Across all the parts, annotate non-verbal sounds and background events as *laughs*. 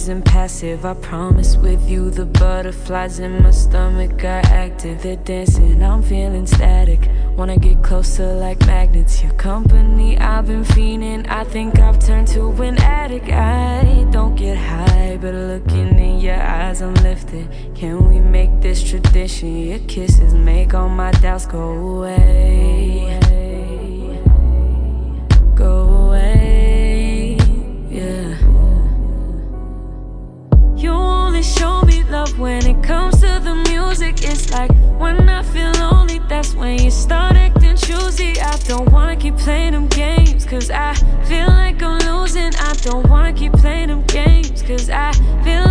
Isn't passive. I promise with you the butterflies in my stomach are active. They're dancing, I'm feeling static. Wanna get closer like magnets. Your company, I've been fiending. I think I've turned to an addict. I don't get high, but looking in your eyes, I'm lifted. Can we make this tradition? Your kisses make all my doubts go away. Music. It's like when I feel lonely, that's when you start acting choosy. I don't wanna keep playing them games, cause I feel like I'm losing. I don't wanna keep playing them games, cause I feel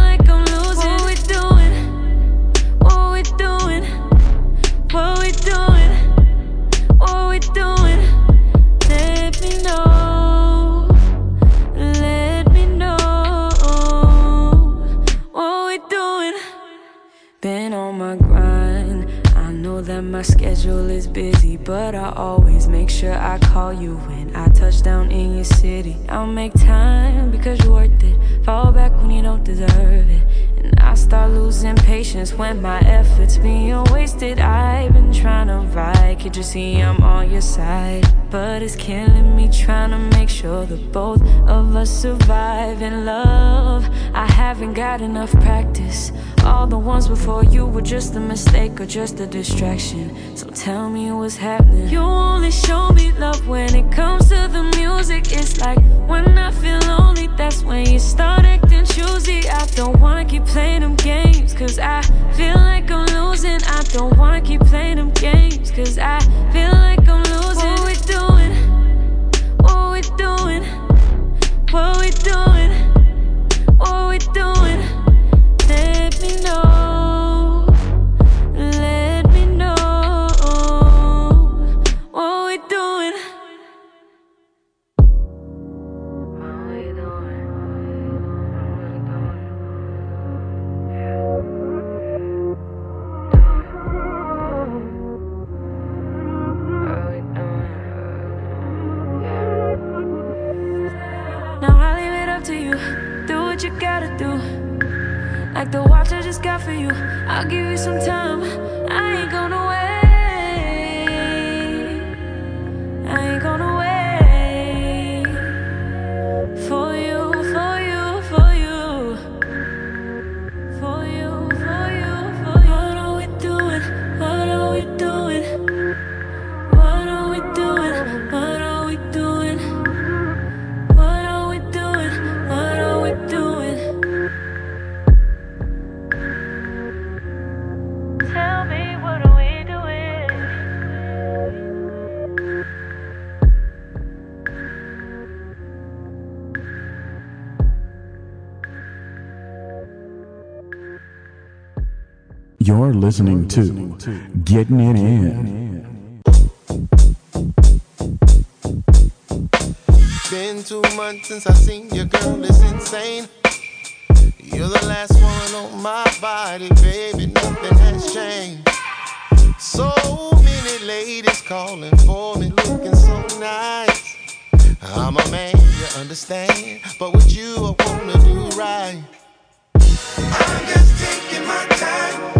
my schedule is busy, but I always make sure I call you when I touch down in your city. I'll make time because you're worth it. Fall back when you don't deserve it. I start losing patience when my efforts being wasted. I've been trying to ride, could you see I'm on your side? But it's killing me trying to make sure that both of us survive in love. I haven't got enough practice. All the ones before you were just a mistake or just a distraction. So tell me what's happening. You only show me love when it comes to the music. It's like when I feel lonely, that's when you start acting choosy. I don't wanna keep playing them games, cause I feel like I'm losing. I don't wanna keep playing them games, cause I feel like I'm losing. What we doing? What we doing? What we doing? What we doing? Listening to Getting It In. Been two months since I seen your girl, it's insane. You're the last one on my body, baby, nothing has changed. So many ladies calling for me, looking so nice. I'm a man, you understand, but with you I wanna do right. I'm just taking my time,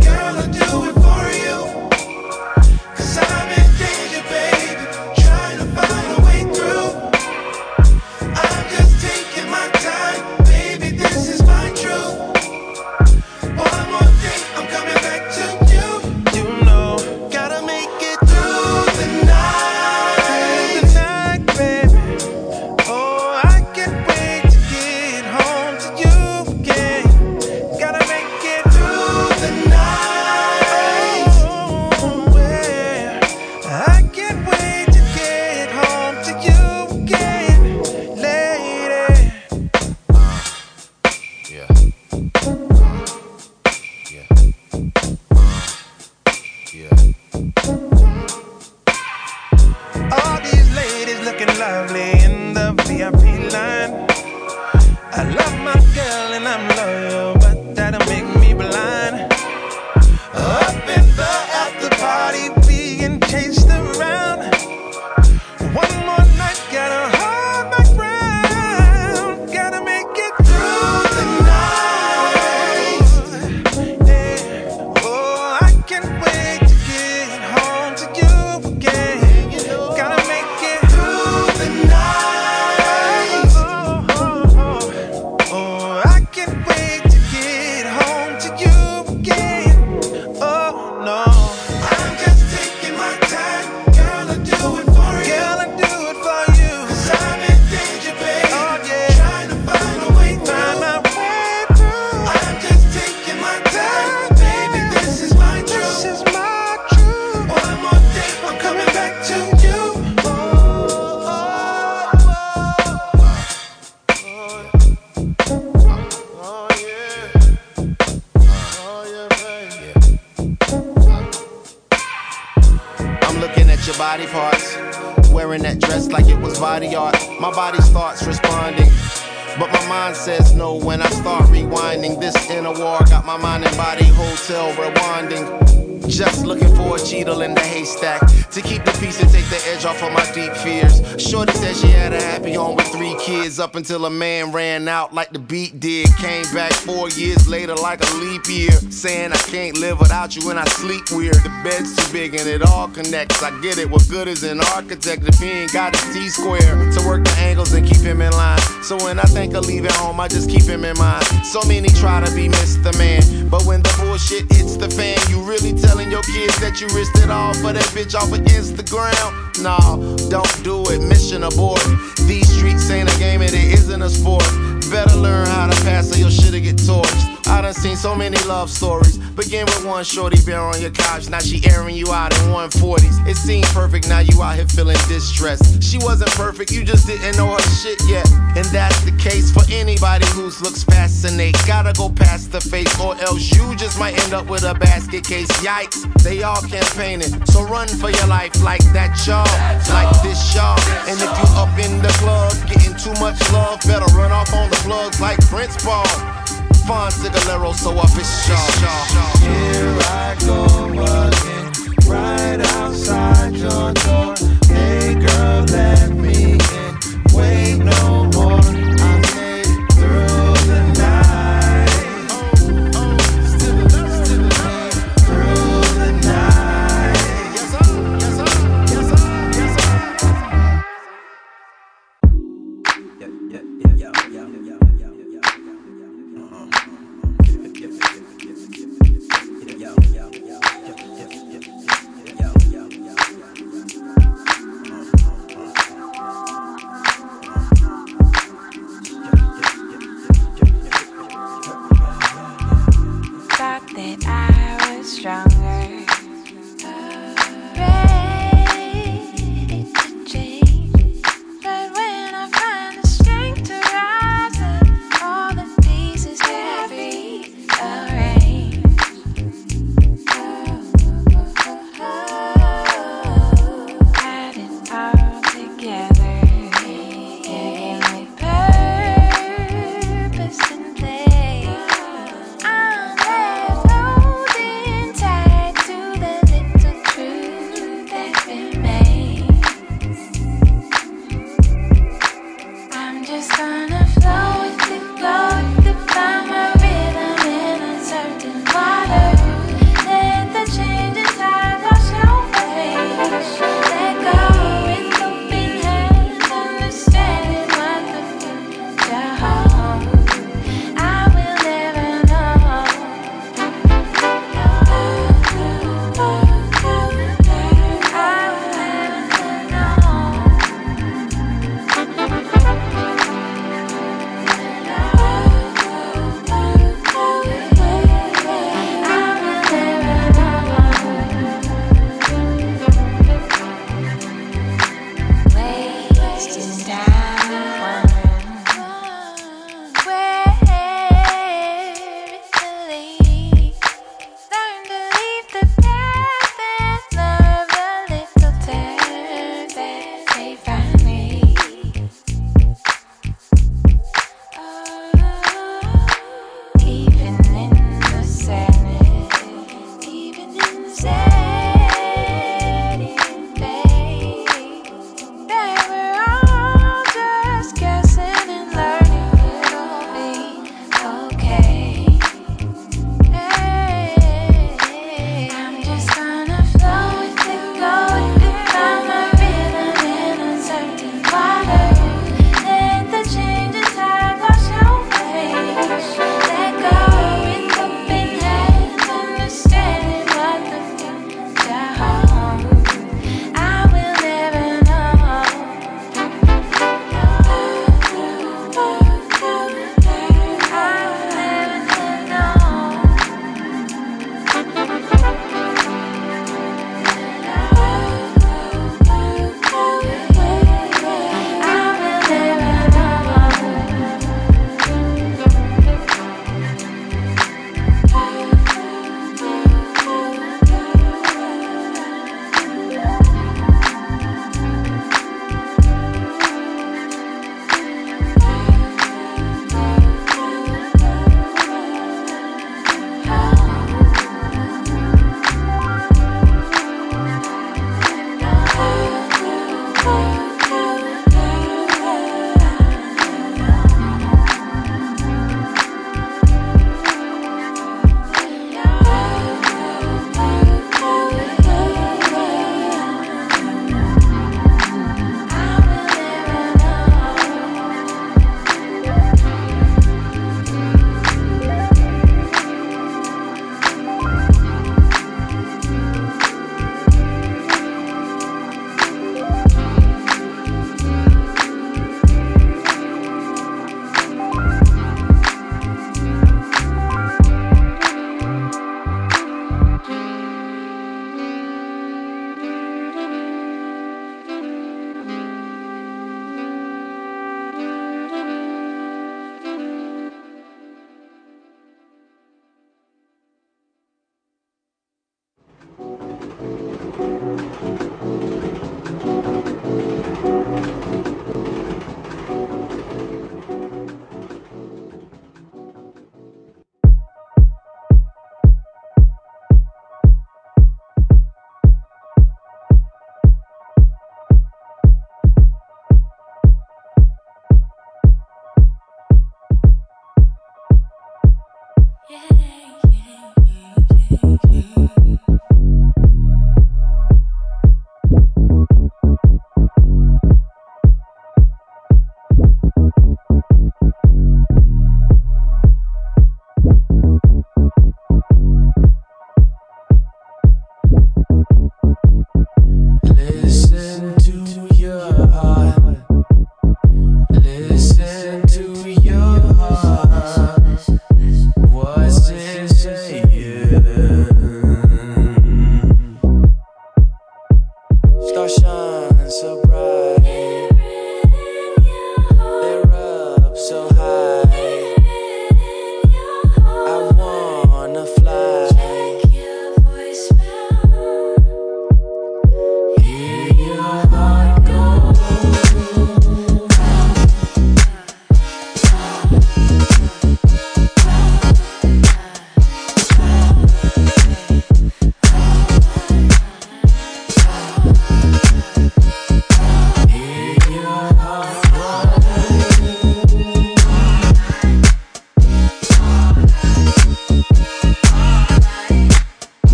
until a man ran out like the beat did. Came back four years later like a leap year. Saying I can't live without you and I sleep weird. The bed's too big and it all connects. I get it. What good is an architect if he ain't got a T square to work the angles and keep him in line? So when I think of leaving home, I just keep him in mind. So many try to be Mr. Man, but when the bullshit hits the fan, you really telling your kids that you risked it all for that bitch off of Instagram? Nah, don't do it. Mission abort. These streets ain't a game and it isn't a sport. Better learn how to pass or your shit'll get torched. I done seen so many love stories. Begin with one shorty bear on your couch. Now she airing you out in 140s. It seemed perfect, now you out here feeling distressed. She wasn't perfect, you just didn't know her shit yet. And that's the case for anybody whose looks fascinate. Gotta go past the face, or else you just might end up with a basket case. Yikes, they all campaigning. So run for your life like that, y'all. Like this, y'all. And if you up in the club, getting too much love, better run off on the plugs like Prince Paul. Fonzie Galero, so official. Here I go again, right outside your door.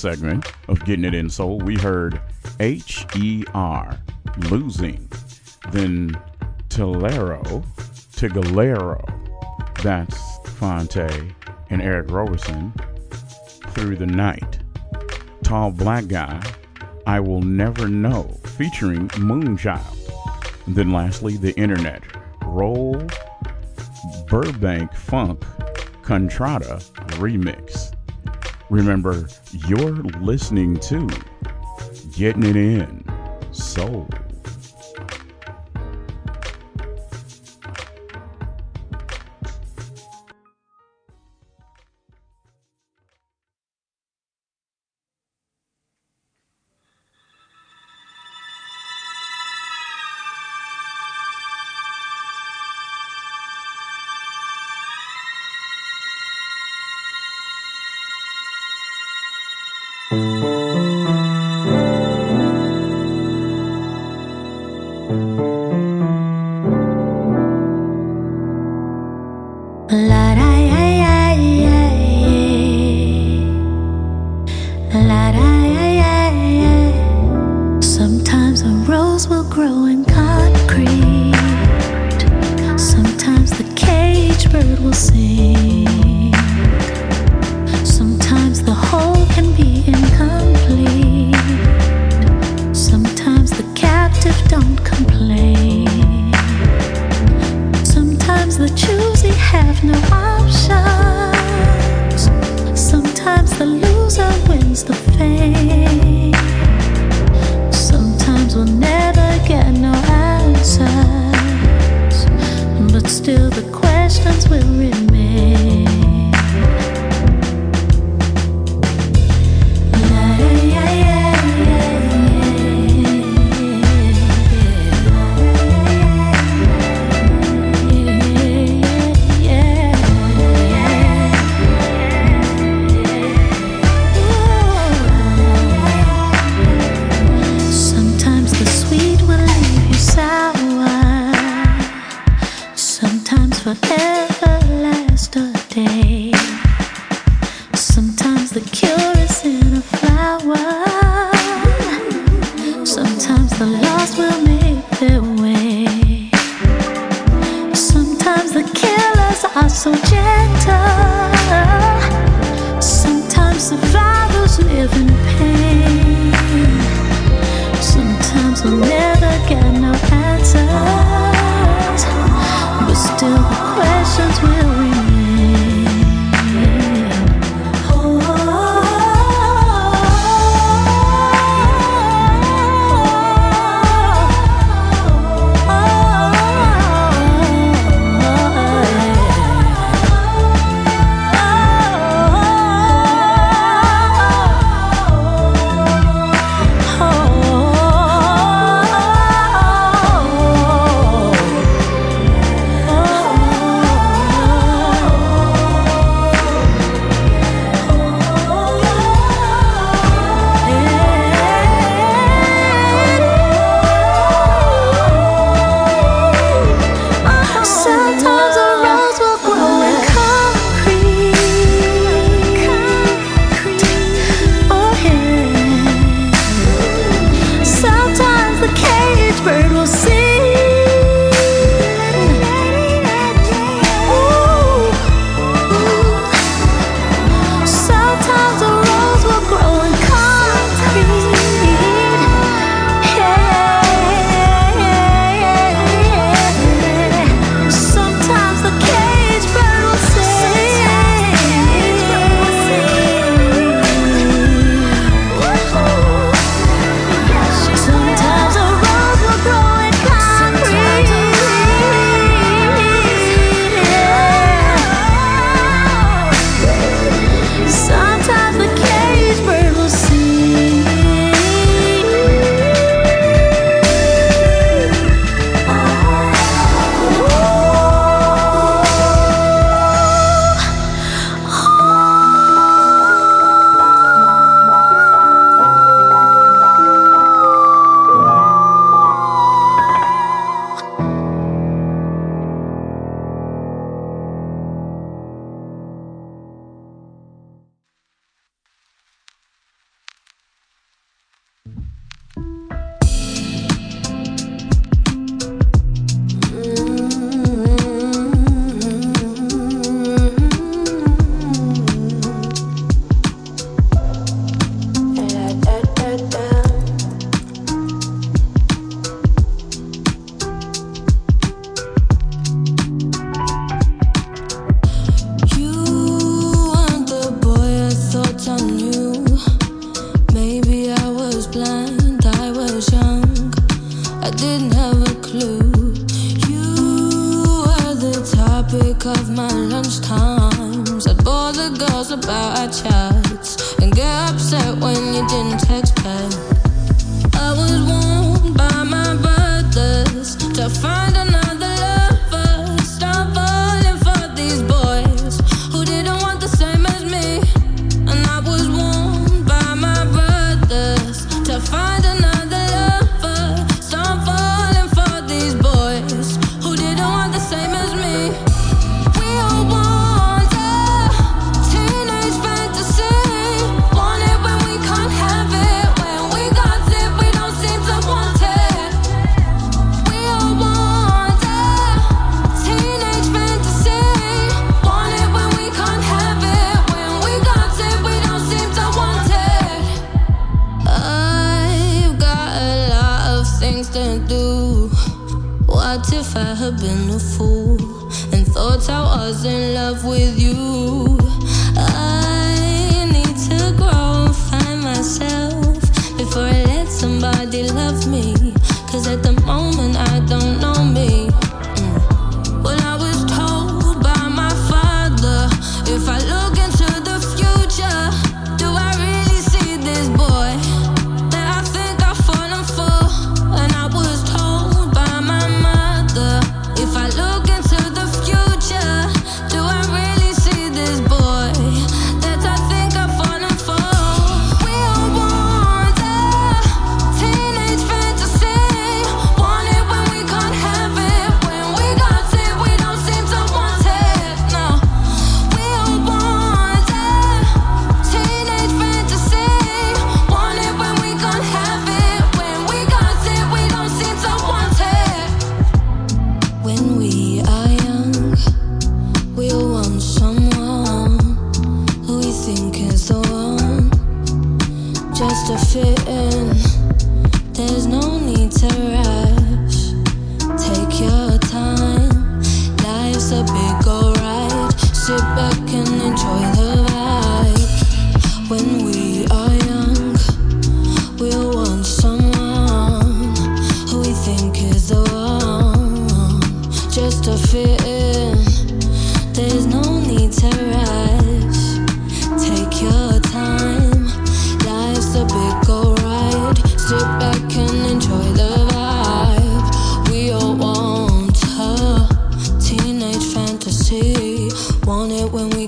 Segment of Getting It In Soul, we heard H E R, Losing. Then Tolero, Tigalero, that's Phonte and Eric Roberson, Through the Night. Tall Black Guy, I Will Never Know, featuring Moonchild. And then lastly, The Internet, Roll Burbank Funk Contrada Remix. Remember, you're listening to Getting It In Soul.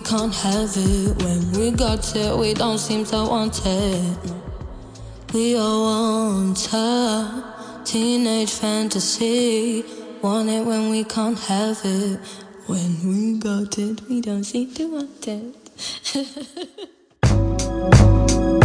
can't have it. When we got it, we don't seem to want it. We all want a teenage fantasy. Want it when we can't have it. When we got it, we don't seem to want it. *laughs*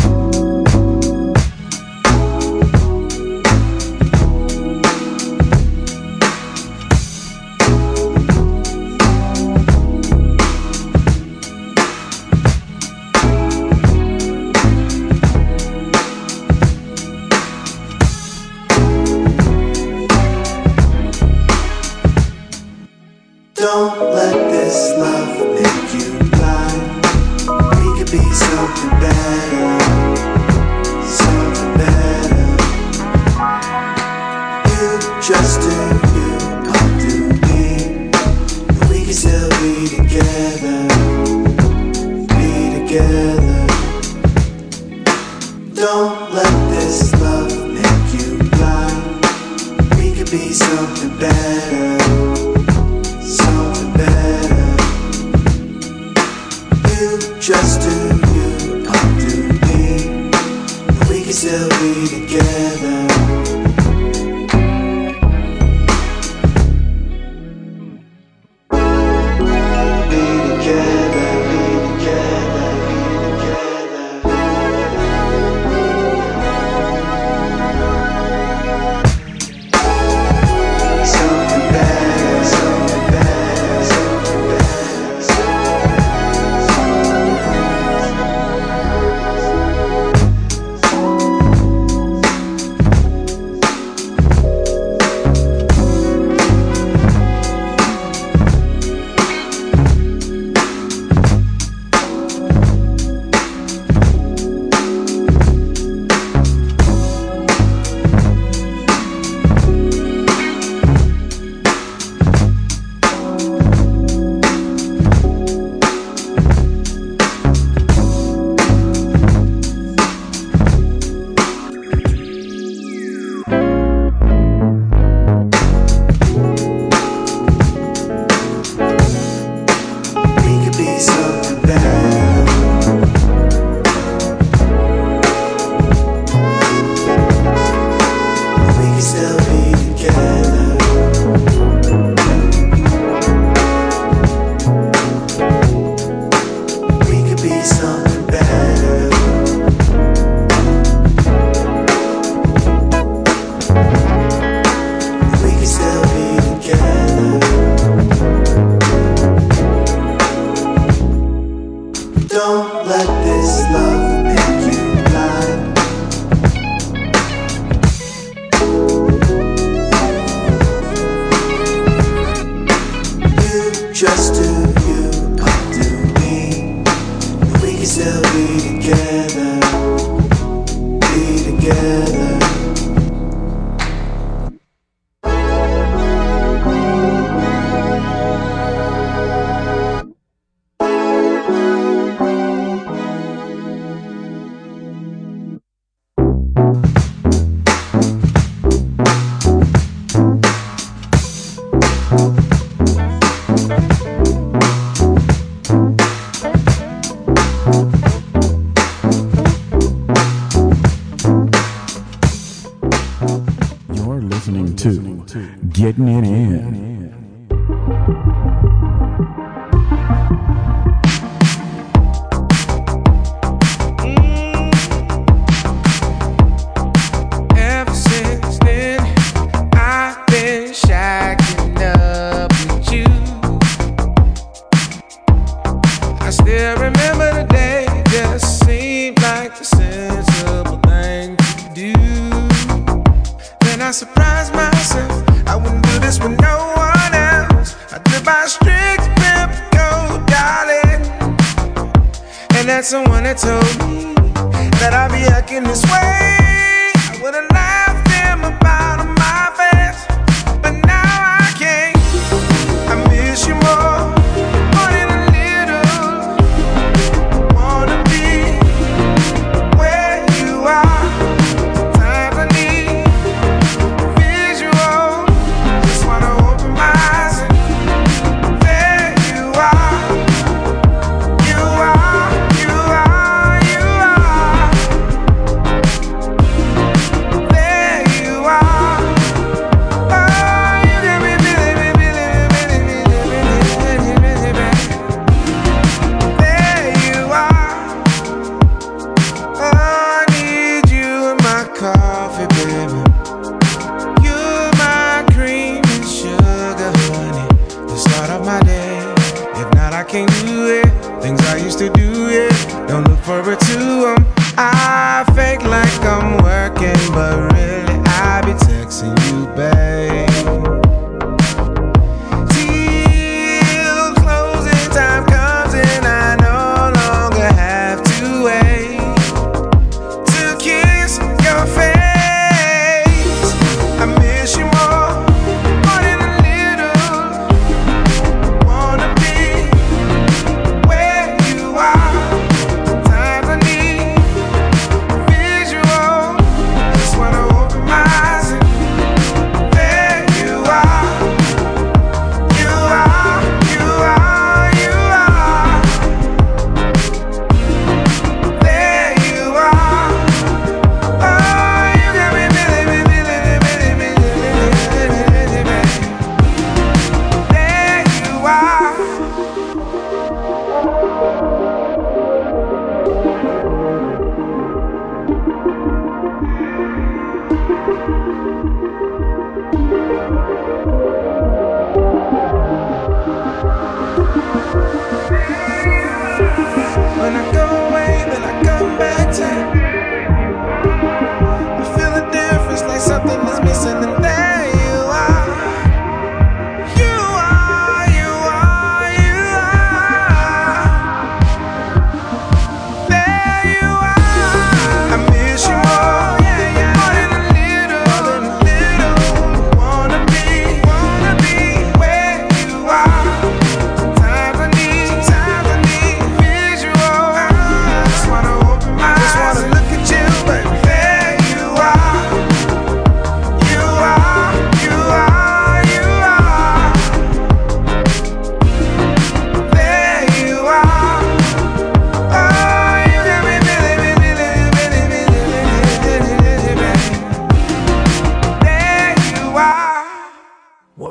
getting it in.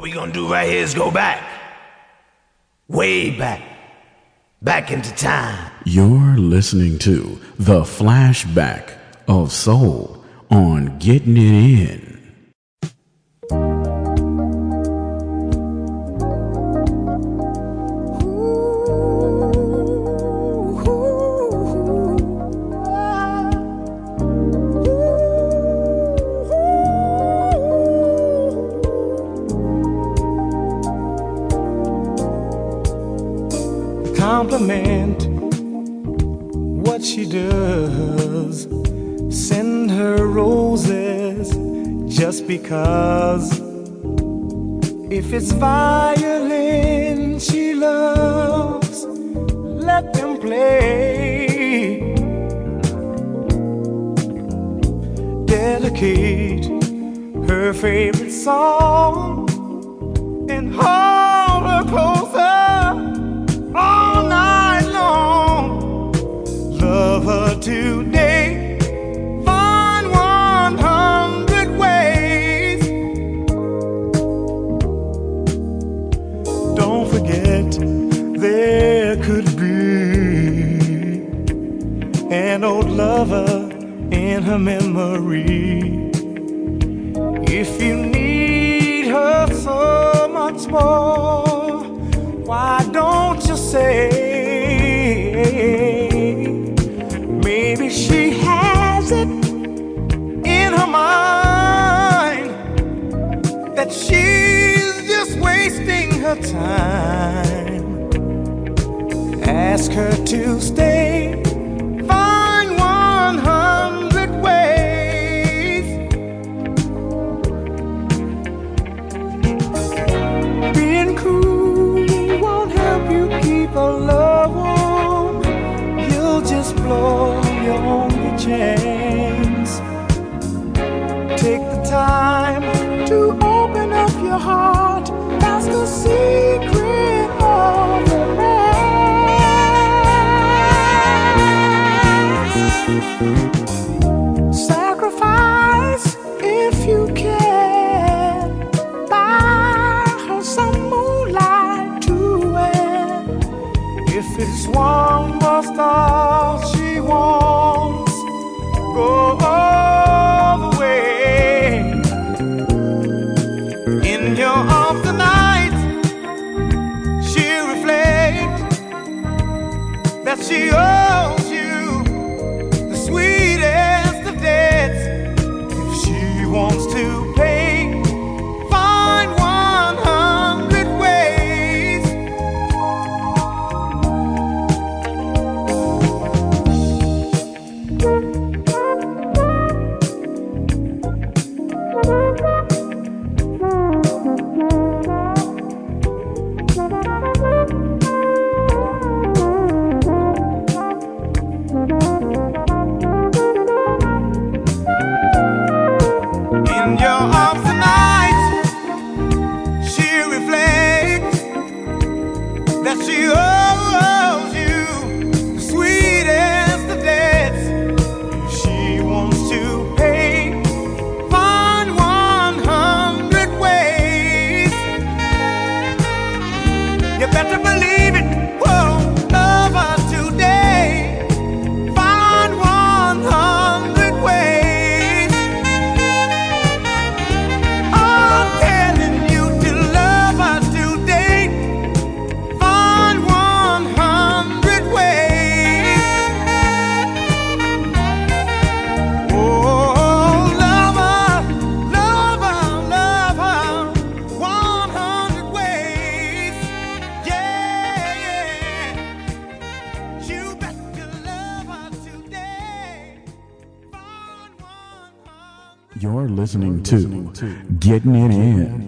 we gonna do right here is go back. Way back. Back into time. You're listening to the flashback of soul on Getting It In. Getting It In.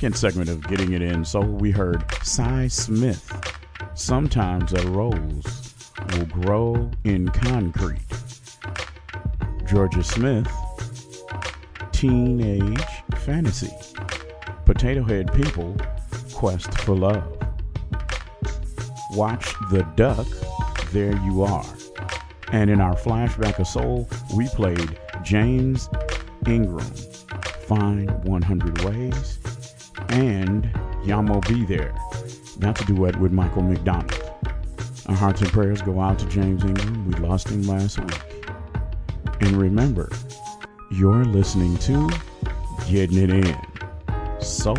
Second segment of Getting It In so we heard Sy Smith. Sometimes a rose will grow in concrete. Jorja Smith, Teenage Fantasy. Potato Head People, Quest for Love. Watch the Duck, There You Are. And in our flashback of soul, we played James Ingram, Find 100 Ways, and Yah Mo B There. That's a duet with Michael McDonald. Our hearts and prayers go out to James Ingram. We lost him last week. And remember, you're listening to Getting It In Soul.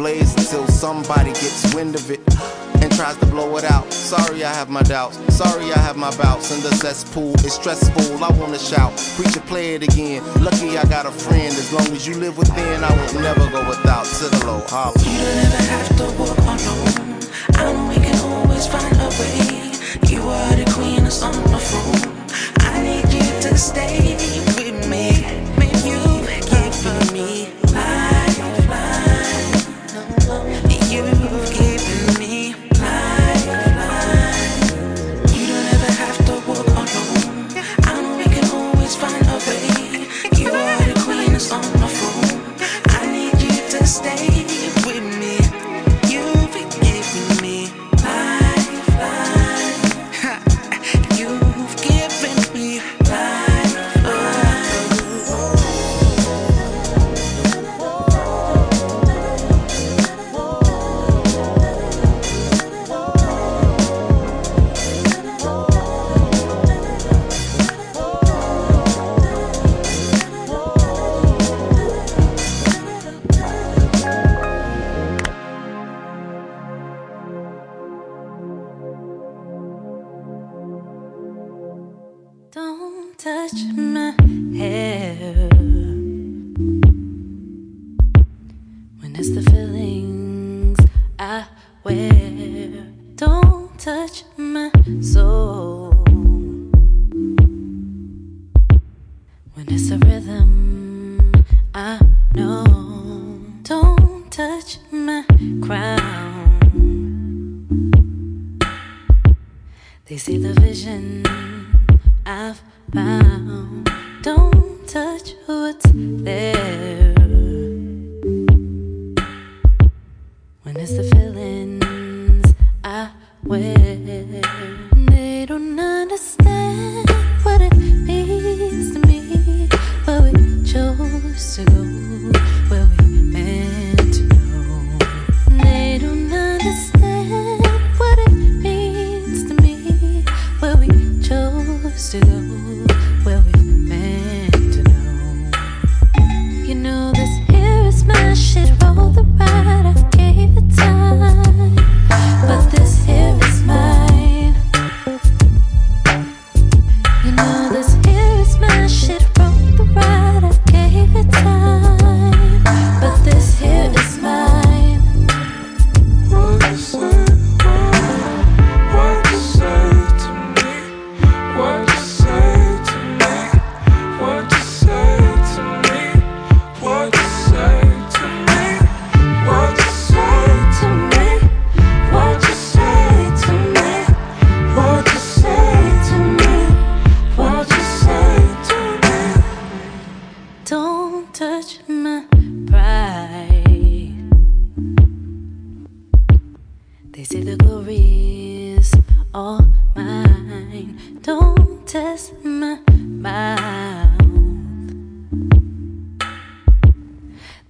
Ablaze until somebody gets wind of it and tries to blow it out. Sorry, I have my doubts. Sorry, I have my bouts. In the cesspool, it's stressful. I wanna shout. Preacher, play it again. Lucky I got a friend. As long as you live within, I will never go without. To the low, holla. You don't ever have to walk alone. I know we can always find a way. You are the queen on the throne. I need you to stay with me. Wear. Don't touch my soul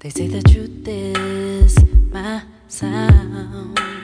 They say the truth is my sound.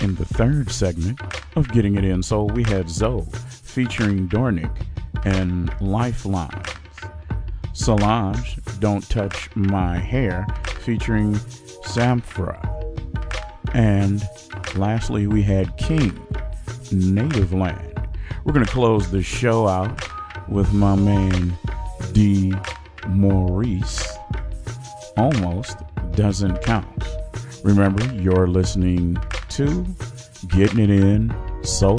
In the third segment of Getting It In Soul, we had Zoe featuring Dornik and Lifelines. Solange, Don't Touch My Hair, featuring Sampha. And lastly, we had King, Native Land. We're going to close the show out with my man D. Maurice. Almost doesn't count. Remember, you're listening to Getting It In Soul.